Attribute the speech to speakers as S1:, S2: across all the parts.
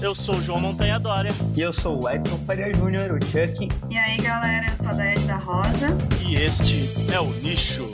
S1: Eu sou o João Montanha Dória.
S2: E eu sou o Edson Faria Júnior, o Chuck.
S3: E aí, galera, eu sou a Daed da Rosa.
S1: E este é o Nicho.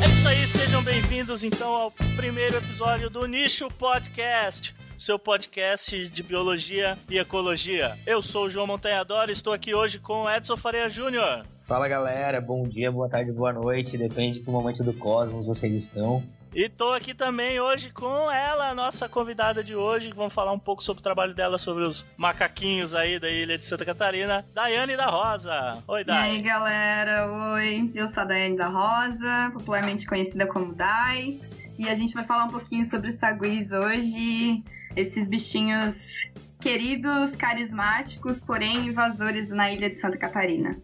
S1: É isso aí, sejam bem-vindos então ao primeiro episódio do Nicho Podcast seu podcast de biologia e ecologia. Eu sou o João Montanhador e estou aqui hoje com Edson Faria Júnior.
S2: Fala galera, bom dia, boa tarde, boa noite, depende de que momento do cosmos vocês estão.
S1: E tô aqui também hoje com ela, a nossa convidada de hoje, que vamos falar um pouco sobre o trabalho dela, sobre os macaquinhos aí da ilha de Santa Catarina, Daiane da Rosa. Oi, Dai.
S3: E aí, galera, oi. Eu sou a Daiane da Rosa, popularmente conhecida como Dai. E a gente vai falar um pouquinho sobre os saguis hoje, esses bichinhos queridos, carismáticos, porém invasores na ilha de Santa Catarina.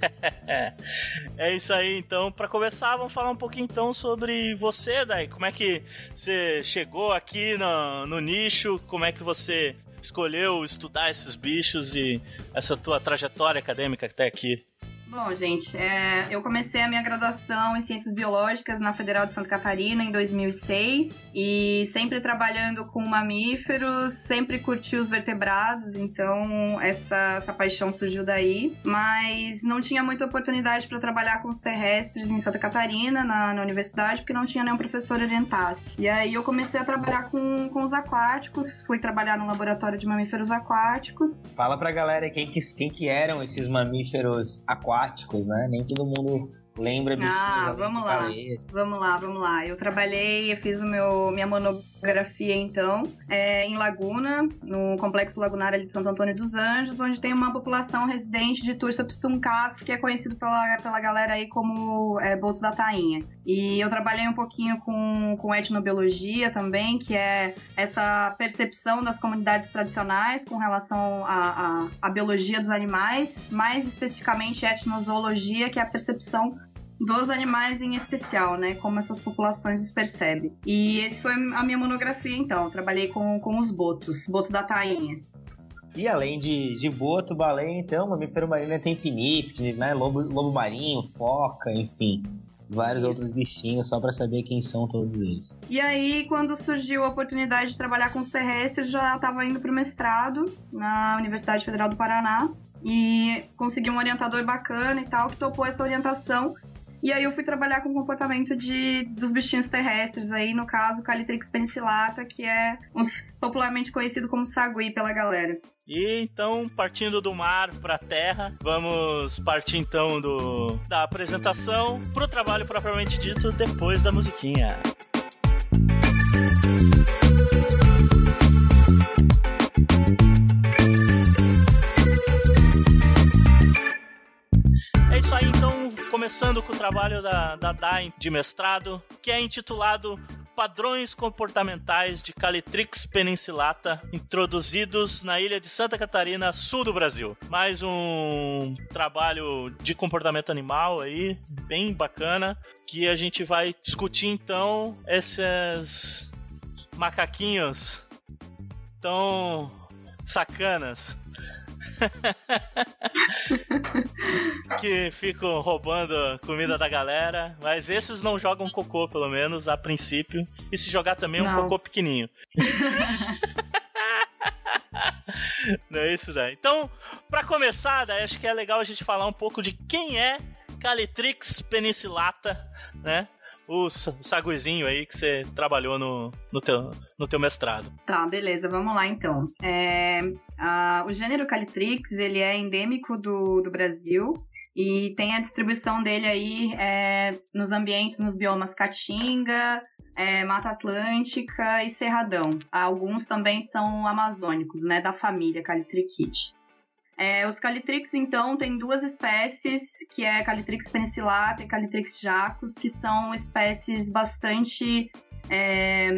S1: é isso aí, então. Para começar, vamos falar um pouquinho então sobre você, Dai. Como é que você chegou aqui no, no nicho? Como é que você escolheu estudar esses bichos e essa tua trajetória acadêmica até aqui?
S3: Bom, gente, é, eu comecei a minha graduação em Ciências Biológicas na Federal de Santa Catarina em 2006 e sempre trabalhando com mamíferos, sempre curti os vertebrados, então essa, essa paixão surgiu daí. Mas não tinha muita oportunidade para trabalhar com os terrestres em Santa Catarina, na, na, universidade, porque não tinha nenhum professor orientasse. E aí eu comecei a trabalhar com, com os aquáticos, fui trabalhar no laboratório de mamíferos aquáticos.
S2: Fala pra galera quem que, quem que eram esses mamíferos aquáticos aquáticos, né? Nem todo mundo lembra.
S3: Ah, vamos lá. Vamos lá, vamos lá. Eu trabalhei, eu fiz o meu minha monografia então, é, em Laguna, no complexo lagunar ali de Santo Antônio dos Anjos, onde tem uma população residente de Tursops tuncatus, que é conhecido pela, pela galera aí como é, boto da tainha. E eu trabalhei um pouquinho com, com etnobiologia também, que é essa percepção das comunidades tradicionais com relação à, à biologia dos animais, mais especificamente etnozoologia, que é a percepção dos animais em especial, né? Como essas populações os percebem. E esse foi a minha monografia, então. Eu trabalhei com, com os botos, boto da tainha.
S2: E além de, de boto, baleia, então, mamífero marinho tem pinípede, né? Lobo, lobo marinho, foca, enfim. Vários Isso. outros bichinhos, só para saber quem são todos eles.
S3: E aí, quando surgiu a oportunidade de trabalhar com os terrestres, já estava indo para o mestrado na Universidade Federal do Paraná. E consegui um orientador bacana e tal, que topou essa orientação e aí eu fui trabalhar com o comportamento de, dos bichinhos terrestres, aí no caso Calitrix penicillata, que é uns, popularmente conhecido como sagui pela galera.
S1: E então, partindo do mar para a terra, vamos partir então do, da apresentação para o trabalho propriamente dito depois da musiquinha. É começando com o trabalho da, da DAI de mestrado, que é intitulado Padrões Comportamentais de Calitrix penicillata introduzidos na ilha de Santa Catarina, sul do Brasil. Mais um trabalho de comportamento animal aí, bem bacana, que a gente vai discutir então esses macaquinhos tão sacanas que ficam roubando comida da galera, mas esses não jogam cocô, pelo menos, a princípio. E se jogar também é um cocô pequenininho. não é isso, né? Então, para começar, né, acho que é legal a gente falar um pouco de quem é Calitrix penicillata, né? O saguizinho aí que você trabalhou no, no, teu, no teu mestrado.
S3: Tá, beleza, vamos lá então. É, o gênero Calitrix, ele é endêmico do, do Brasil, e tem a distribuição dele aí é, nos ambientes, nos biomas Caatinga, é, Mata Atlântica e Cerradão. Alguns também são amazônicos, né, da família Calitrichite. É, os Calitrix, então, tem duas espécies, que é Calitrix penicillata e Calitrix jacus, que são espécies bastante é,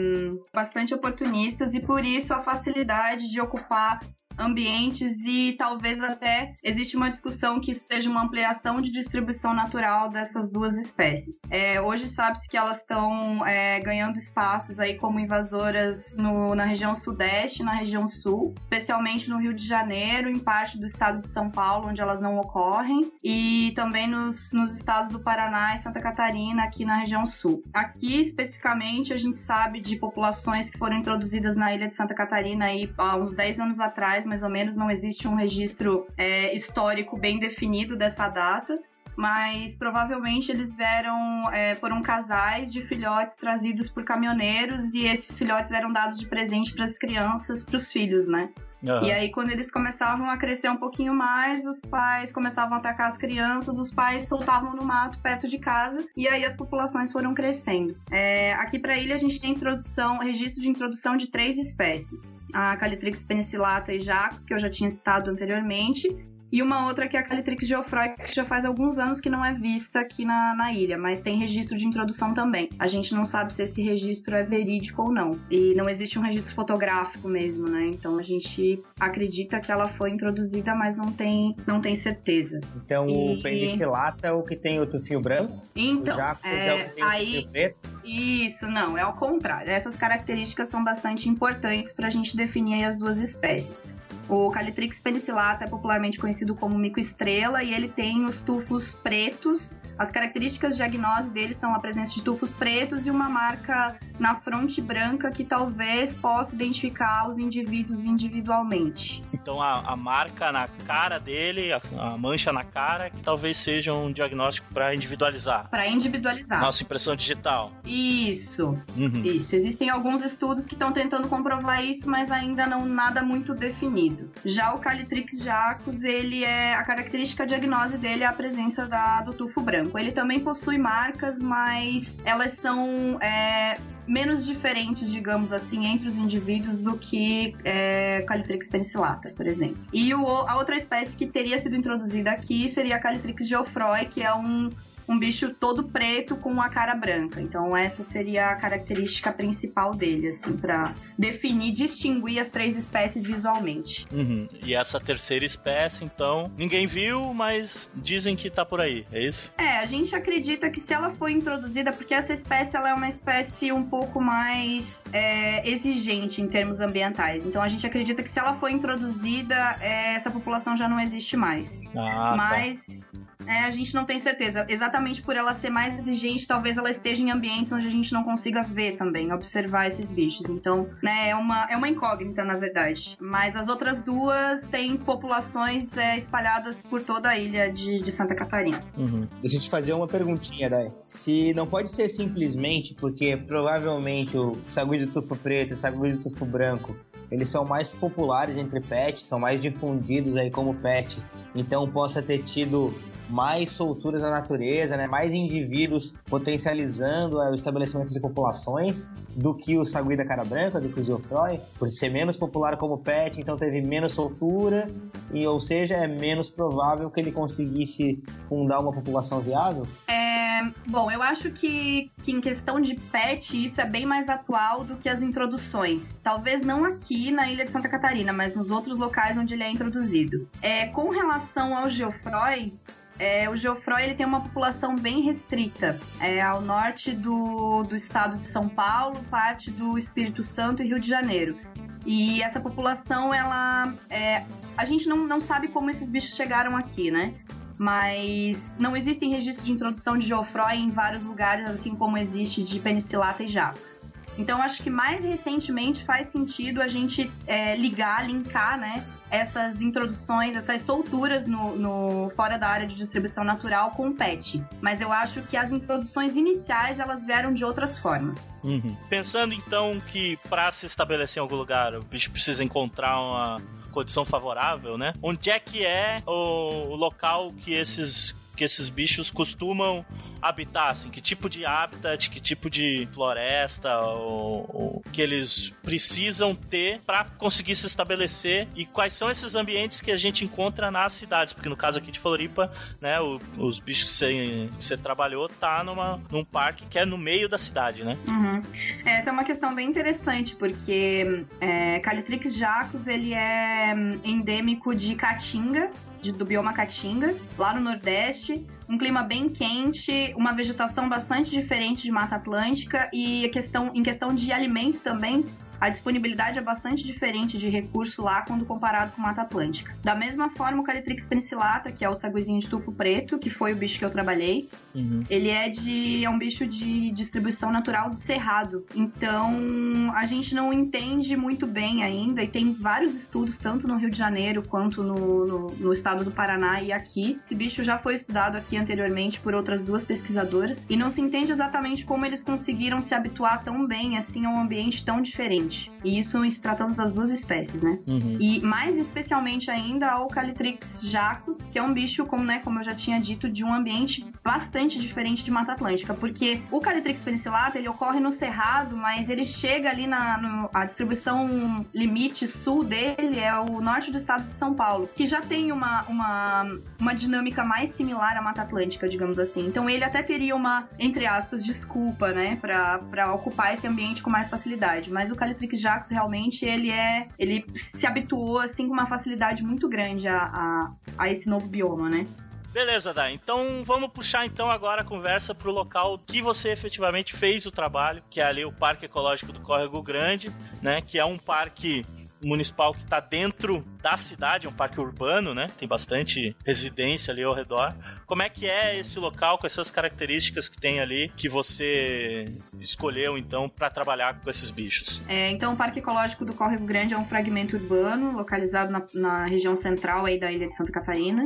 S3: bastante oportunistas e por isso a facilidade de ocupar ambientes e talvez até existe uma discussão que seja uma ampliação de distribuição natural dessas duas espécies. É, hoje sabe-se que elas estão é, ganhando espaços aí como invasoras no, na região sudeste, na região sul, especialmente no Rio de Janeiro, em parte do estado de São Paulo, onde elas não ocorrem, e também nos, nos estados do Paraná e Santa Catarina, aqui na região sul. Aqui, especificamente, a gente sabe de populações que foram introduzidas na ilha de Santa Catarina aí, há uns 10 anos atrás, mais ou menos, não existe um registro é, histórico bem definido dessa data mas provavelmente eles vieram, é, foram casais de filhotes trazidos por caminhoneiros e esses filhotes eram dados de presente para as crianças, para os filhos, né? Uhum. E aí, quando eles começavam a crescer um pouquinho mais, os pais começavam a atacar as crianças, os pais soltavam no mato perto de casa, e aí as populações foram crescendo. É, aqui para a ilha, a gente tem introdução, registro de introdução de três espécies: a Calitrix penicillata e jacos, que eu já tinha citado anteriormente, e uma outra que é a Calitrix geoffroy, que já faz alguns anos que não é vista aqui na, na ilha, mas tem registro de introdução também. A gente não sabe se esse registro é verídico ou não. E não existe um registro fotográfico mesmo, né? Então a gente acredita que ela foi introduzida, mas não tem, não tem certeza.
S2: Então
S3: e...
S2: o penicilata é o que tem o tufinho branco?
S3: Então,
S2: o
S3: é,
S2: é o
S3: aí...
S2: o preto?
S3: Isso, não, é ao contrário. Essas características são bastante importantes para a gente definir as duas espécies. O Calitrix penicillata é popularmente conhecido como mico-estrela e ele tem os tufos pretos. As características de diagnose dele são a presença de tufos pretos e uma marca na fronte branca que talvez possa identificar os indivíduos individualmente.
S1: Então a, a marca na cara dele, a, a, mancha na cara, que talvez seja um diagnóstico para individualizar.
S3: Para individualizar.
S1: Nossa impressão digital.
S3: Isso. Uhum. Isso. Existem alguns estudos que estão tentando comprovar isso, mas ainda não nada muito definido. Já o Calitrix jacus, ele é a característica diagnose dele é a presença da, do tufo branco. Ele também possui marcas, mas elas são é, menos diferentes, digamos assim, entre os indivíduos do que é, Calitrix penicillata, por exemplo. E o, a outra espécie que teria sido introduzida aqui seria a Calitrix geoffroy, que é um um bicho todo preto com a cara branca. Então essa seria a característica principal dele, assim, para definir, distinguir as três espécies visualmente.
S1: Uhum. E essa terceira espécie, então, ninguém viu, mas dizem que tá por aí, é isso?
S3: É, a gente acredita que se ela foi introduzida, porque essa espécie ela é uma espécie um pouco mais é, exigente em termos ambientais. Então a gente acredita que se ela foi introduzida, é, essa população já não existe mais.
S1: Ah, tá.
S3: mas
S1: tá.
S3: É, a gente não tem certeza. Exatamente por ela ser mais exigente, talvez ela esteja em ambientes onde a gente não consiga ver também, observar esses bichos. Então, né, é uma, é uma incógnita, na verdade. Mas as outras duas têm populações é, espalhadas por toda a ilha de, de Santa Catarina.
S2: Uhum. Deixa eu te fazer uma perguntinha, Dai. Se não pode ser simplesmente porque provavelmente o sagui do tufo preto e o sagui do tufo branco eles são mais populares entre pets, são mais difundidos aí como pet, então possa ter tido mais solturas na natureza, né? mais indivíduos potencializando o estabelecimento de populações do que o sagui da cara branca, do que o Geoffroy, por ser menos popular como pet, então teve menos soltura, e ou seja, é menos provável que ele conseguisse fundar uma população viável?
S3: É, bom, eu acho que, que em questão de pet, isso é bem mais atual do que as introduções. Talvez não aqui na ilha de Santa Catarina, mas nos outros locais onde ele é introduzido. É, com relação ao Geoffroy, é, o Geoffroy ele tem uma população bem restrita. É ao norte do, do estado de São Paulo, parte do Espírito Santo e Rio de Janeiro. E essa população, ela. É, a gente não, não sabe como esses bichos chegaram aqui, né? Mas não existem registros de introdução de Geoffroy em vários lugares, assim como existe de penicilata e jacos. Então, acho que mais recentemente faz sentido a gente é, ligar, linkar, né, essas introduções, essas solturas no, no, fora da área de distribuição natural com o PET. Mas eu acho que as introduções iniciais elas vieram de outras formas.
S1: Uhum. Pensando então que para se estabelecer em algum lugar o bicho precisa encontrar uma condição favorável, né? Onde é que é o, o local que esses que esses bichos costumam habitar, assim, que tipo de habitat, que tipo de floresta ou, ou que eles precisam ter para conseguir se estabelecer e quais são esses ambientes que a gente encontra nas cidades, porque no caso aqui de Floripa, né, o, os bichos que você, trabalhou tá numa, num parque que é no meio da cidade, né?
S3: Uhum. Essa é uma questão bem interessante, porque é, Calitrix jacus, ele é hum, endêmico de Caatinga, de, do bioma Caatinga, lá no Nordeste. Um clima bem quente, uma vegetação bastante diferente de Mata Atlântica e a questão, em questão de alimento também, a disponibilidade é bastante diferente de recurso lá quando comparado com Mata Atlântica. Da mesma forma, o Calitrix penicillata, que é o saguizinho de tufo preto, que foi o bicho que eu trabalhei, uhum. ele é de é um bicho de distribuição natural do cerrado. Então, a gente não entende muito bem ainda e tem vários estudos tanto no Rio de Janeiro quanto no, no, no estado do Paraná e aqui. Esse bicho já foi estudado aqui anteriormente por outras duas pesquisadoras e não se entende exatamente como eles conseguiram se habituar tão bem assim a um ambiente tão diferente E isso se tratando das duas espécies, né? Uhum. E mais especialmente ainda ao Calitrix jacus, que é um bicho, como, né, como eu já tinha dito, de um ambiente bastante diferente de Mata Atlântica, porque o Calitrix penicillata, ele ocorre no cerrado, mas ele chega ali na no, a distribuição limite sul dele é o norte do estado de São Paulo, que já tem uma, uma, uma dinâmica mais similar à Mata Atlântica, digamos assim. Então ele até teria uma, entre aspas, desculpa, né, para ocupar esse ambiente com mais facilidade. Mas o Calitrix Patrick Jacques realmente ele é. Ele se habituou assim com uma facilidade muito grande a, a, a esse novo bioma, né?
S1: Beleza, Dai. Então vamos puxar então agora a conversa pro local que você efetivamente fez o trabalho, que é ali o Parque Ecológico do Córrego Grande, né? Que é um parque municipal que está dentro da cidade, é um parque urbano, né? Tem bastante residência ali ao redor. Como é que é esse local, quais são as características que tem ali que você escolheu então para trabalhar com esses bichos?
S3: É, então o Parque Ecológico do Córrego Grande é um fragmento urbano localizado na, na região central aí da ilha de Santa Catarina.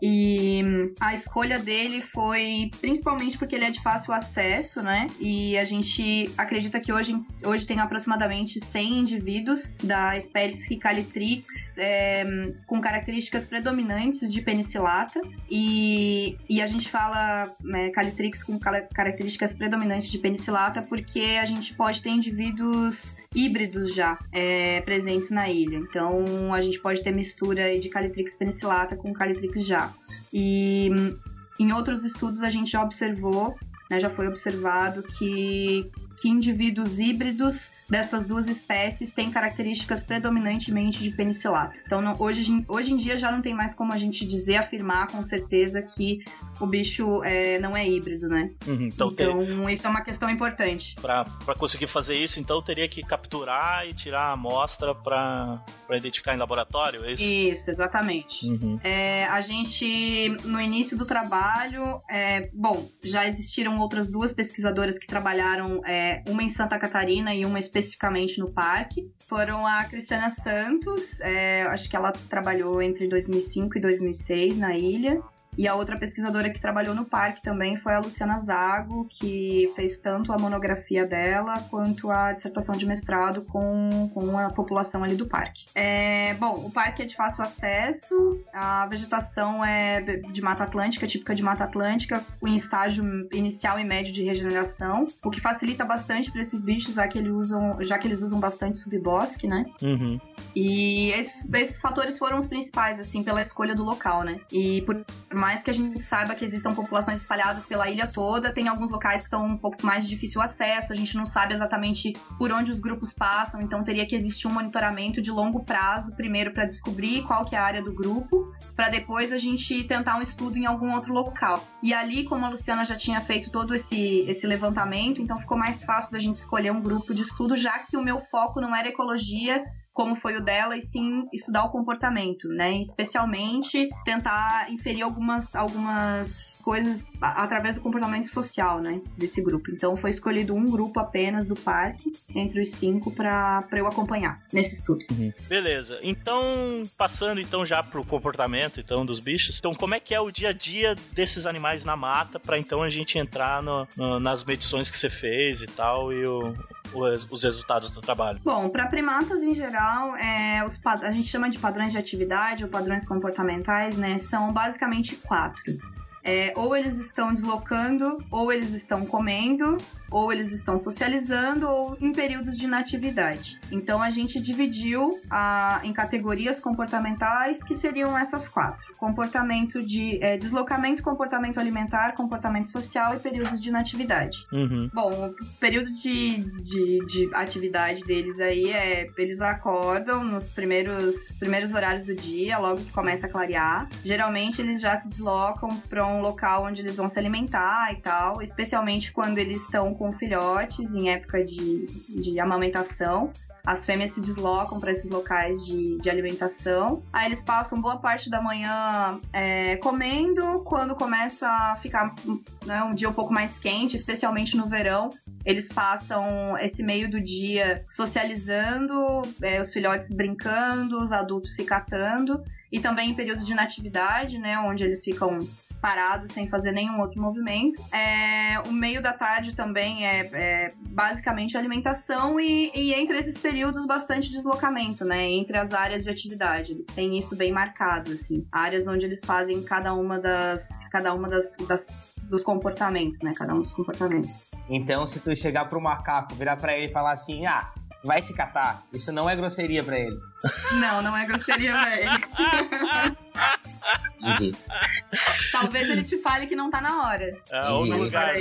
S3: E a escolha dele foi principalmente porque ele é de fácil acesso, né? E a gente acredita que hoje, hoje tem aproximadamente 100 indivíduos da espécie Calitrix é, com características predominantes de penicillata. E, e a gente fala né, Calitrix com características predominantes de penicillata porque a gente pode ter indivíduos híbridos já é, presentes na ilha. Então a gente pode ter mistura de Calitrix penicillata com Calitrix E em outros estudos a gente já observou, né, já foi observado que que indivíduos híbridos dessas duas espécies têm características predominantemente de penicillata. Então, não, hoje, hoje em dia já não tem mais como a gente dizer, afirmar com certeza que o bicho é, não é híbrido, né? Uhum, então, então ter... isso é uma questão importante.
S1: Para conseguir fazer isso, então teria que capturar e tirar a amostra para identificar em laboratório, é isso?
S3: Isso, exatamente. Uhum. É, a gente, no início do trabalho, é, bom, já existiram outras duas pesquisadoras que trabalharam é, uma em Santa Catarina e uma especificamente no parque. Foram a Cristiana Santos, é, acho que ela trabalhou entre 2005 e 2006 na ilha. E a outra pesquisadora que trabalhou no parque também foi a Luciana Zago, que fez tanto a monografia dela quanto a dissertação de mestrado com, com a população ali do parque. É, bom, o parque é de fácil acesso, a vegetação é de Mata Atlântica, típica de Mata Atlântica, em estágio inicial e médio de regeneração, o que facilita bastante para esses bichos, já que, eles usam, já que eles usam bastante subbosque, né? Uhum. E esses, esses fatores foram os principais, assim, pela escolha do local, né? E por mais mais que a gente saiba que existam populações espalhadas pela ilha toda, tem alguns locais que são um pouco mais de difícil acesso, a gente não sabe exatamente por onde os grupos passam, então teria que existir um monitoramento de longo prazo, primeiro para descobrir qual que é a área do grupo, para depois a gente tentar um estudo em algum outro local. E ali, como a Luciana já tinha feito todo esse, esse levantamento, então ficou mais fácil da gente escolher um grupo de estudo, já que o meu foco não era ecologia, como foi o dela, e sim estudar o comportamento, né? Especialmente tentar inferir algumas, algumas coisas através do comportamento social, né? Desse grupo. Então foi escolhido um grupo apenas do parque, entre os cinco, para eu acompanhar nesse estudo.
S1: Uhum. Beleza. Então, passando então já pro comportamento então dos bichos, então como é que é o dia a dia desses animais na mata para então a gente entrar no, no, nas medições que você fez e tal e o, os resultados do trabalho?
S3: Bom, para primatas em geral, é, os, a gente chama de padrões de atividade ou padrões comportamentais, né? São basicamente quatro. é, ou eles estão deslocando, ou eles estão comendo, ou eles estão socializando ou em períodos de inatividade. Então a gente dividiu a, em categorias comportamentais que seriam essas quatro: comportamento de é, deslocamento, comportamento alimentar, comportamento social e períodos de inatividade.
S1: Uhum.
S3: Bom, o período de, de, de, atividade deles aí é eles acordam nos primeiros, primeiros horários do dia, logo que começa a clarear. Geralmente eles já se deslocam para um local onde eles vão se alimentar e tal, especialmente quando eles estão com filhotes em época de, de amamentação. As fêmeas se deslocam para esses locais de, de alimentação. Aí eles passam boa parte da manhã é, comendo. Quando começa a ficar né, um dia um pouco mais quente, especialmente no verão, eles passam esse meio do dia socializando, é, os filhotes brincando, os adultos se catando. E também em períodos de natividade, né, onde eles ficam parado, sem fazer nenhum outro movimento. É, o meio da tarde também é, é basicamente alimentação e, e, entre esses períodos bastante deslocamento, né? Entre as áreas de atividade. Eles têm isso bem marcado, assim. Áreas onde eles fazem cada uma das. cada uma das, das dos comportamentos, né? Cada um dos comportamentos.
S2: Então, se tu chegar pro macaco, virar para ele e falar assim, ah, vai se catar. Isso não é grosseria para ele.
S3: Não, não é grosseria pra ele. Entendi. Talvez ele te fale que não tá na hora.
S1: É, ou no lugar, né?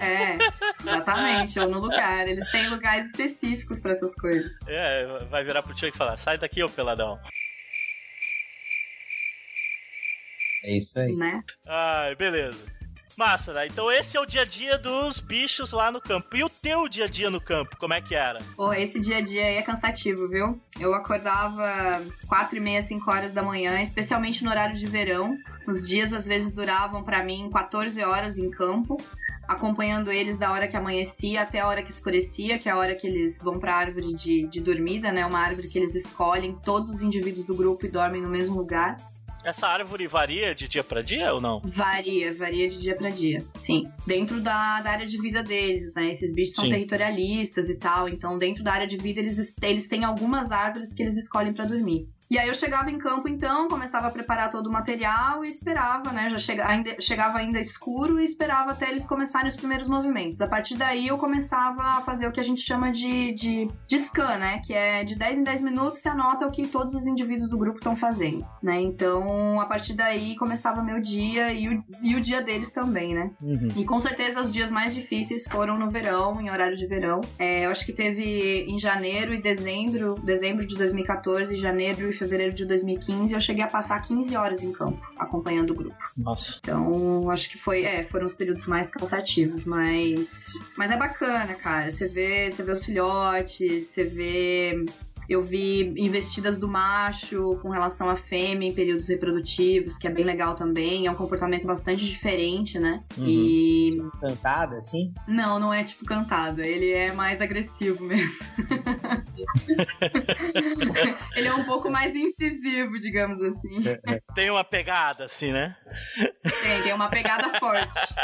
S3: É, exatamente, ou no lugar. Eles têm lugares específicos pra essas coisas.
S1: É, vai virar pro tio e falar, sai daqui, ô peladão.
S2: É isso aí.
S3: Né?
S1: Ai, beleza. Massa, né? Então esse é o dia a dia dos bichos lá no campo. E o teu dia a dia no campo, como é que era?
S3: Pô, esse dia a dia aí é cansativo, viu? Eu acordava quatro e meia, cinco horas da manhã, especialmente no horário de verão. Os dias às vezes duravam para mim 14 horas em campo acompanhando eles da hora que amanhecia até a hora que escurecia, que é a hora que eles vão para a árvore de, de dormida, né? Uma árvore que eles escolhem, todos os indivíduos do grupo e dormem no mesmo lugar.
S1: Essa árvore varia de dia para dia ou não?
S3: Varia, varia de dia para dia. Sim. Dentro da, da, área de vida deles, né? Esses bichos são Sim. territorialistas e tal. Então, dentro da área de vida, eles, eles têm algumas árvores que eles escolhem para dormir. E aí eu chegava em campo então, começava a preparar todo o material e esperava, né? Já chega, ainda, chegava ainda escuro e esperava até eles começarem os primeiros movimentos. A partir daí eu começava a fazer o que a gente chama de, de, de scan, né? Que é de 10 em 10 minutos se anota o que todos os indivíduos do grupo estão fazendo, né? Então, a partir daí começava meu dia e o, e o dia deles também, né? Uhum. E com certeza os dias mais difíceis foram no verão, em horário de verão. É, eu acho que teve em janeiro e dezembro, dezembro de 2014, janeiro e fevereiro de 2015, eu cheguei a passar 15 horas em campo, acompanhando o grupo.
S1: Nossa.
S3: Então, acho que foi, é, foram os períodos mais cansativos, mas mas é bacana, cara. Você vê, você vê os filhotes, você vê eu vi investidas do macho com relação à fêmea em períodos reprodutivos, que é bem legal também. É um comportamento bastante diferente, né?
S2: Uhum. E. Cantada, assim?
S3: Não, não é tipo cantada. Ele é mais agressivo mesmo. Ele é um pouco mais incisivo, digamos assim.
S1: Tem uma pegada, assim, né?
S3: Tem, tem uma pegada forte.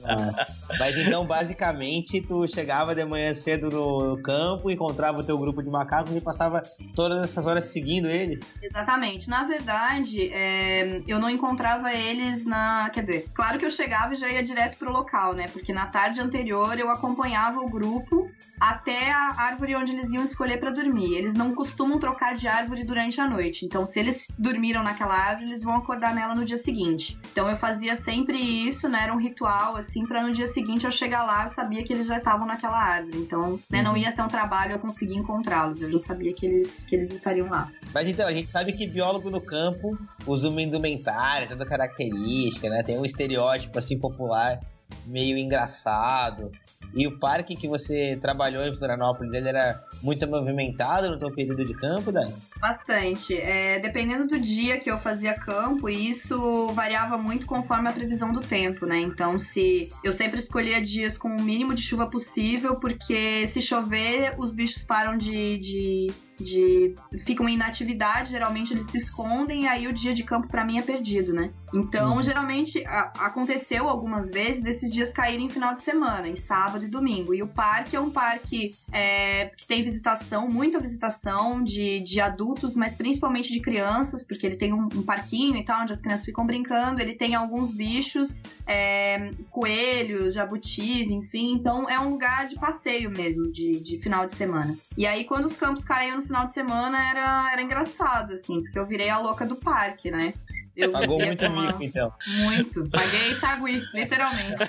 S2: Nossa. Mas então, basicamente, tu chegava de manhã cedo no campo, encontrava o teu grupo de macacos e passava todas essas horas seguindo eles?
S3: Exatamente. Na verdade, é, eu não encontrava eles na. Quer dizer, claro que eu chegava e já ia direto pro local, né? Porque na tarde anterior eu acompanhava o grupo até a árvore onde eles iam escolher para dormir. Eles não costumam trocar de árvore durante a noite. Então, se eles dormiram naquela árvore, eles vão acordar nela no dia seguinte. Então, eu fazia sempre isso, né? Era um ritual, assim, para no dia seguinte eu chegar lá, eu sabia que eles já estavam naquela árvore. Então, né, não uhum. ia ser um trabalho eu conseguir encontrá-los. Eu já sabia que eles, que eles estariam lá.
S2: Mas então, a gente sabe que biólogo no campo usa uma indumentária, toda característica, né? Tem um estereótipo, assim, popular meio engraçado. E o parque que você trabalhou em Florianópolis, ele era muito movimentado no teu período de campo, Dani?
S3: Bastante. É, dependendo do dia que eu fazia campo, isso variava muito conforme a previsão do tempo, né? Então, se eu sempre escolhia dias com o mínimo de chuva possível, porque se chover, os bichos param de, de de ficam em inatividade, geralmente eles se escondem e aí o dia de campo para mim é perdido, né? Então, uhum. geralmente a, aconteceu algumas vezes desses dias caírem em final de semana, em sábado e domingo. E o parque é um parque é, que tem visitação, muita visitação de, de adultos mas principalmente de crianças, porque ele tem um, um parquinho e tal, onde as crianças ficam brincando. Ele tem alguns bichos, é, coelhos, jabutis, enfim. Então é um lugar de passeio mesmo, de, de final de semana. E aí, quando os campos caíam no final de semana, era, era engraçado, assim, porque eu virei a louca do parque, né?
S2: Eu Pagou muito uma... mico, então.
S3: Muito. Paguei sagui, literalmente.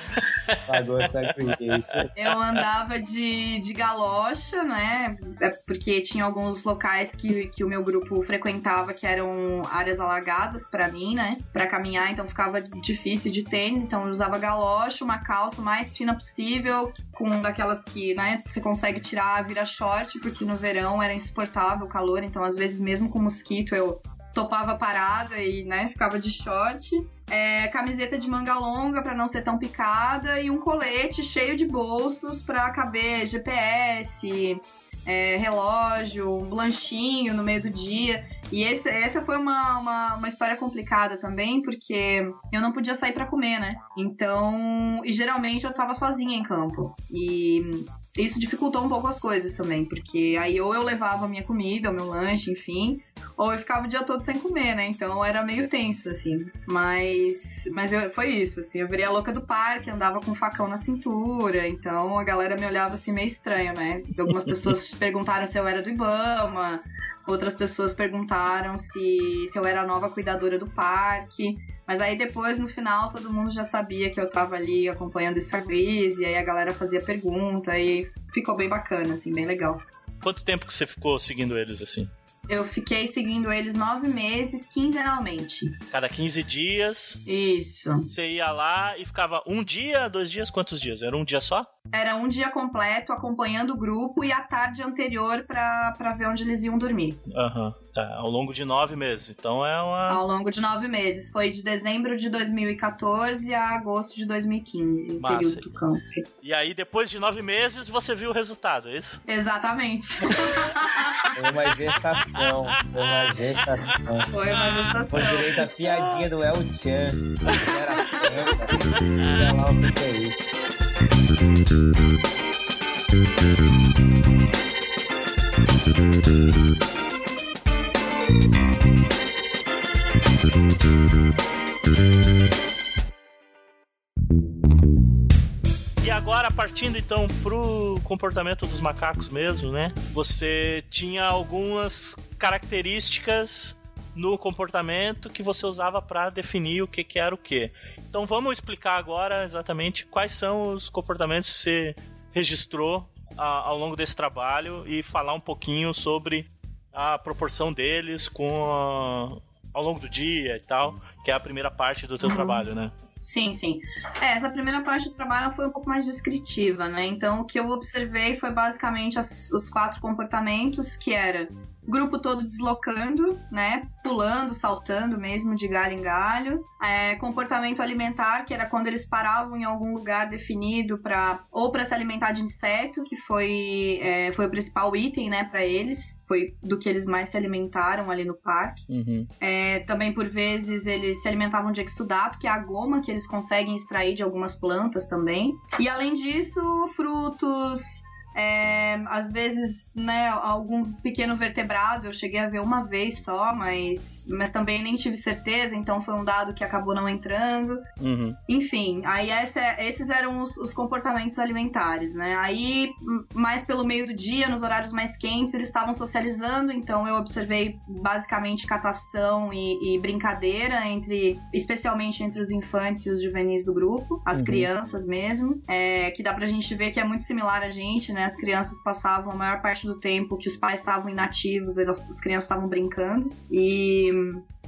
S2: Pagou sagui, é isso.
S3: Eu andava de, de galocha, né? É porque tinha alguns locais que, que o meu grupo frequentava que eram áreas alagadas para mim, né? Para caminhar, então ficava difícil de tênis. Então eu usava galocha, uma calça mais fina possível, com daquelas que, né, você consegue tirar, vira short, porque no verão era insuportável o calor. Então, às vezes, mesmo com mosquito, eu topava parada e, né, ficava de short. É, camiseta de manga longa para não ser tão picada e um colete cheio de bolsos para caber GPS, é, relógio, um lanchinho no meio do dia. E esse, essa foi uma, uma, uma, história complicada também, porque eu não podia sair para comer, né? Então, e geralmente eu tava sozinha em campo. E isso dificultou um pouco as coisas também, porque aí ou eu levava a minha comida, o meu lanche, enfim, ou eu ficava o dia todo sem comer, né? Então era meio tenso, assim. Mas, mas eu, foi isso, assim. Eu virei a louca do parque, andava com um facão na cintura, então a galera me olhava assim meio estranho, né? Algumas pessoas perguntaram se eu era do Ibama, outras pessoas perguntaram se, se eu era a nova cuidadora do parque. Mas aí depois, no final, todo mundo já sabia que eu tava ali acompanhando o Sagris, e aí a galera fazia pergunta, e ficou bem bacana, assim, bem legal.
S1: Quanto tempo que você ficou seguindo eles assim?
S3: Eu fiquei seguindo eles nove meses, quinzenalmente.
S1: Cada 15 dias.
S3: Isso.
S1: Você ia lá e ficava um dia, dois dias, quantos dias? Era um dia só?
S3: Era um dia completo acompanhando o grupo e a tarde anterior para ver onde eles iam dormir.
S1: Aham, uhum. tá. Ao longo de nove meses. Então é uma.
S3: Ao longo de nove meses. Foi de dezembro de 2014 a agosto de 2015, Massa. período do campo.
S1: E aí, depois de nove meses, você viu o resultado, é isso?
S3: Exatamente.
S2: Foi uma gestação. Foi uma gestação.
S3: Foi uma gestação. Foi
S2: direito a piadinha do El Chan. Era Olha lá o que é isso.
S1: E agora, partindo então pro comportamento dos macacos mesmo, né? Você tinha algumas características no comportamento que você usava para definir o que, que era o que. Então vamos explicar agora exatamente quais são os comportamentos que você registrou a, ao longo desse trabalho e falar um pouquinho sobre a proporção deles com a, ao longo do dia e tal, que é a primeira parte do teu uhum. trabalho, né?
S3: Sim, sim. É, essa primeira parte do trabalho foi um pouco mais descritiva, né? Então, o que eu observei foi basicamente as, os quatro comportamentos, que era grupo todo deslocando, né? Pulando, saltando mesmo de galho em galho. É, comportamento alimentar, que era quando eles paravam em algum lugar definido para ou para se alimentar de inseto, que foi, é, foi o principal item, né, para eles. Foi do que eles mais se alimentaram ali no parque.
S1: Uhum.
S3: É, também, por vezes, eles se alimentavam de exudato, que é a goma que eles conseguem extrair de algumas plantas também. E além disso, frutos, é, às vezes, né, algum pequeno vertebrado eu cheguei a ver uma vez só, mas, mas também nem tive certeza, então foi um dado que acabou não entrando.
S1: Uhum.
S3: Enfim, aí essa, esses eram os, os, comportamentos alimentares, né? Aí, mais pelo meio do dia, nos horários mais quentes, eles estavam socializando, então eu observei basicamente catação e, e brincadeira entre, especialmente entre os infantes e os juvenis do grupo, as uhum. crianças mesmo, é, que dá pra gente ver que é muito similar a gente, né? As crianças passavam a maior parte do tempo que os pais estavam inativos, as crianças estavam brincando. E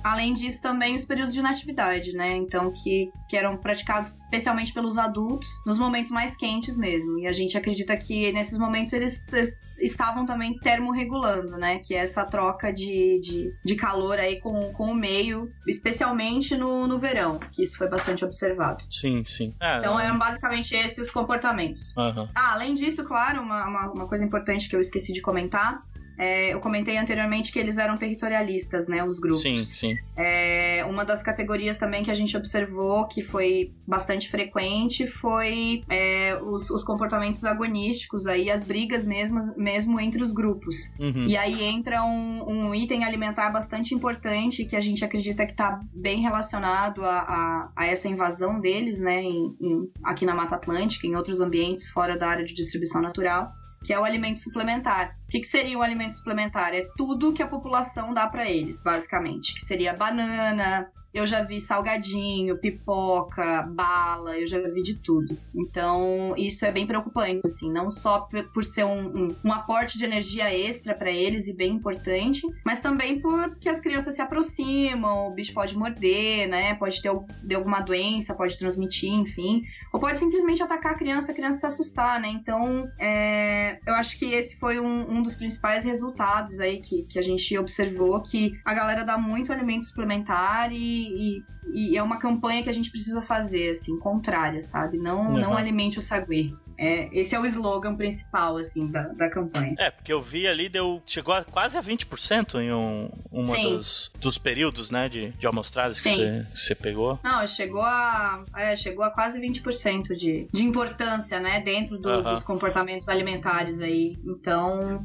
S3: Além disso, também os períodos de inatividade, né? Então, que, que eram praticados especialmente pelos adultos nos momentos mais quentes mesmo. E a gente acredita que nesses momentos eles, eles estavam também termorregulando, né? Que é essa troca de, de, de calor aí com, com o meio, especialmente no, no verão, que isso foi bastante observado.
S1: Sim, sim.
S3: É, então, eram basicamente esses os comportamentos.
S1: Uhum.
S3: Ah, além disso, claro, uma, uma, uma coisa importante que eu esqueci de comentar é, eu comentei anteriormente que eles eram territorialistas, né? Os grupos.
S1: Sim, sim.
S3: É, uma das categorias também que a gente observou que foi bastante frequente foi é, os, os, comportamentos agonísticos, aí as brigas mesmo, mesmo entre os grupos. Uhum. E aí entra um, um, item alimentar bastante importante que a gente acredita que está bem relacionado a, a, a, essa invasão deles, né, em, em, aqui na Mata Atlântica, em outros ambientes fora da área de distribuição natural que é o alimento suplementar. O que, que seria o alimento suplementar? É tudo que a população dá para eles, basicamente. Que seria banana, eu já vi salgadinho, pipoca, bala, eu já vi de tudo. Então, isso é bem preocupante, assim, não só por ser um, um, um aporte de energia extra para eles e bem importante, mas também porque as crianças se aproximam, o bicho pode morder, né? Pode ter, ter alguma doença, pode transmitir, enfim. Ou pode simplesmente atacar a criança, a criança se assustar, né? Então, é, eu acho que esse foi um, um dos principais resultados aí que, que a gente observou, que a galera dá muito alimento suplementar e e, e, é uma campanha que a gente precisa fazer, assim, contrária, sabe? Não, uhum. não alimente o saguê. É, esse é o slogan principal, assim, da, da campanha.
S1: É, porque eu vi ali, deu, chegou a quase a 20% em um uma dos, dos períodos, né, de, de amostragens que você pegou.
S3: Não, chegou a, é, chegou a quase 20% de, de importância, né, dentro do, uh -huh. dos comportamentos alimentares aí. Então,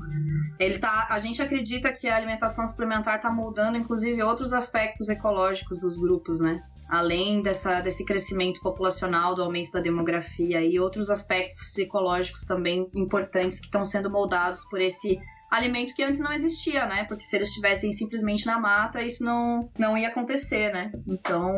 S3: ele tá, a gente acredita que a alimentação suplementar tá moldando, inclusive, outros aspectos ecológicos dos grupos, né? Além dessa, desse crescimento populacional, do aumento da demografia e outros aspectos ecológicos também importantes que estão sendo moldados por esse alimento que antes não existia, né? Porque se eles estivessem simplesmente na mata, isso não, não ia acontecer, né? Então,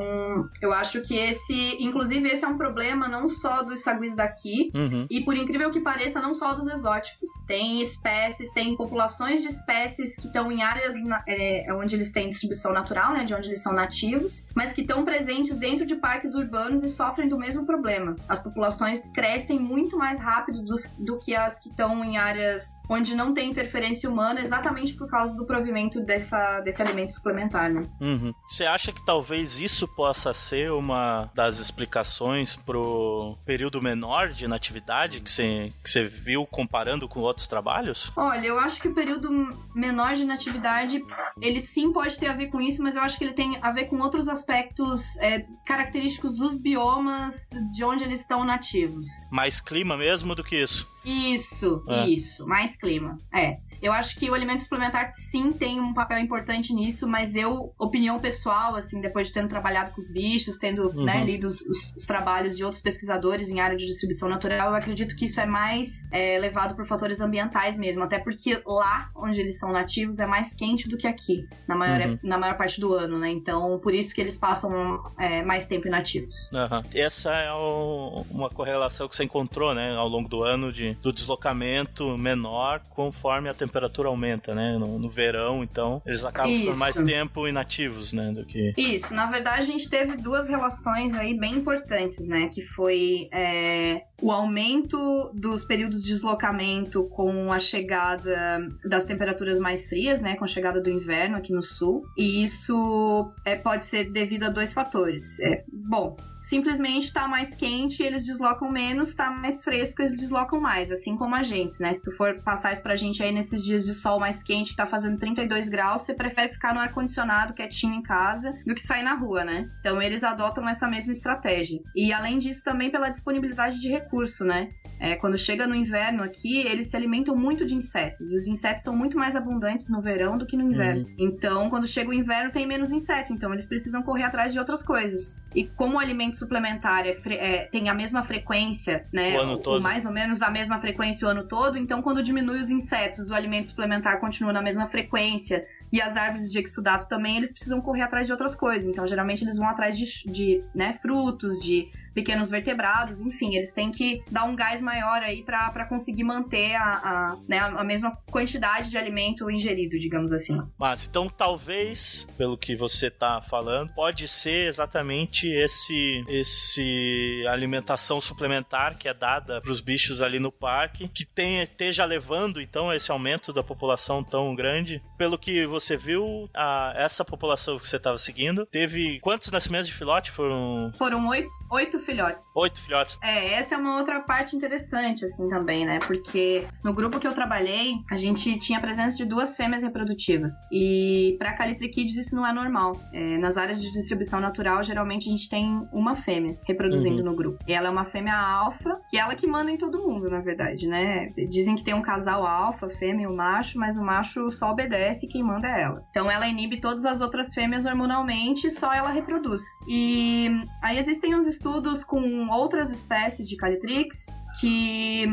S3: eu acho que esse, inclusive, esse é um problema não só dos saguis daqui, uhum. e por incrível que pareça, não só dos exóticos. Tem espécies, tem populações de espécies que estão em áreas é, onde eles têm distribuição natural, né? De onde eles são nativos, mas que estão presentes dentro de parques urbanos e sofrem do mesmo problema. As populações crescem muito mais rápido dos, do que as que estão em áreas onde não tem interferência humana exatamente por causa do provimento dessa, desse alimento suplementar, né?
S1: Uhum. Você acha que talvez isso possa ser uma das explicações pro período menor de natividade que você, que você viu comparando com outros trabalhos?
S3: Olha, eu acho que o período menor de natividade, ele sim pode ter a ver com isso, mas eu acho que ele tem a ver com outros aspectos é, característicos dos biomas de onde eles estão nativos.
S1: Mais clima mesmo do que isso?
S3: Isso, é. isso. Mais clima. É. Eu acho que o alimento suplementar sim tem um papel importante nisso, mas eu, opinião pessoal, assim, depois de tendo trabalhado com os bichos, tendo uhum. né, lido os, os, os, trabalhos de outros pesquisadores em área de distribuição natural, eu acredito que isso é mais é, levado por fatores ambientais mesmo, até porque lá onde eles são nativos é mais quente do que aqui, na maior, uhum. na maior parte do ano, né? Então, por isso que eles passam é, mais tempo inativos.
S1: Uhum. Essa é o, uma correlação que você encontrou, né, ao longo do ano de, do deslocamento menor conforme a temperatura temperatura aumenta, né? No, no verão, então, eles acabam Isso. por mais tempo inativos, né? Do que.
S3: Isso, na verdade, a gente teve duas relações aí bem importantes, né? Que foi é, o aumento dos períodos de deslocamento com a chegada das temperaturas mais frias, né? Com a chegada do inverno aqui no sul. E isso é, pode ser devido a dois fatores. É, bom, simplesmente tá mais quente, eles deslocam menos, tá mais fresco, eles deslocam mais, assim como a gente, né? Se tu for passar isso pra gente aí dias de sol mais quente, que tá fazendo 32 graus, você prefere ficar no ar-condicionado quietinho em casa do que sair na rua, né? Então eles adotam essa mesma estratégia. E além disso, também pela disponibilidade de recurso, né? É, quando chega no inverno aqui, eles se alimentam muito de insetos. E os insetos são muito mais abundantes no verão do que no inverno. Uhum. Então, quando chega o inverno, tem menos inseto. Então, eles precisam correr atrás de outras coisas. E como o alimento suplementar é, é, tem a mesma frequência, né?
S1: O ano todo.
S3: mais ou menos a mesma frequência o ano todo. Então, quando diminui os insetos, o alimento suplementar continua na mesma frequência e as árvores de exudato também, eles precisam correr atrás de outras coisas. Então, geralmente, eles vão atrás de, de né, frutos, de pequenos vertebrados, enfim, eles têm que dar um gás maior aí para conseguir manter a, a, né, a mesma quantidade de alimento ingerido, digamos assim.
S1: Mas então talvez, pelo que você tá falando, pode ser exatamente esse esse alimentação suplementar que é dada para os bichos ali no parque, que tem, esteja levando então esse aumento da população tão grande. Pelo que você viu, a, essa população que você estava seguindo teve quantos nascimentos de filhote foram?
S3: Foram oito, oito filhotes.
S1: Oito filhotes.
S3: É, essa é uma outra parte interessante, assim, também, né? Porque no grupo que eu trabalhei, a gente tinha a presença de duas fêmeas reprodutivas. E pra Calitrichides isso não é normal. É, nas áreas de distribuição natural, geralmente a gente tem uma fêmea reproduzindo uhum. no grupo. E ela é uma fêmea alfa, e ela que manda em todo mundo, na verdade, né? Dizem que tem um casal alfa, fêmea e o macho, mas o macho só obedece e quem manda é ela. Então ela inibe todas as outras fêmeas hormonalmente, só ela reproduz. E aí existem uns estudos com outras espécies de Calitrix que,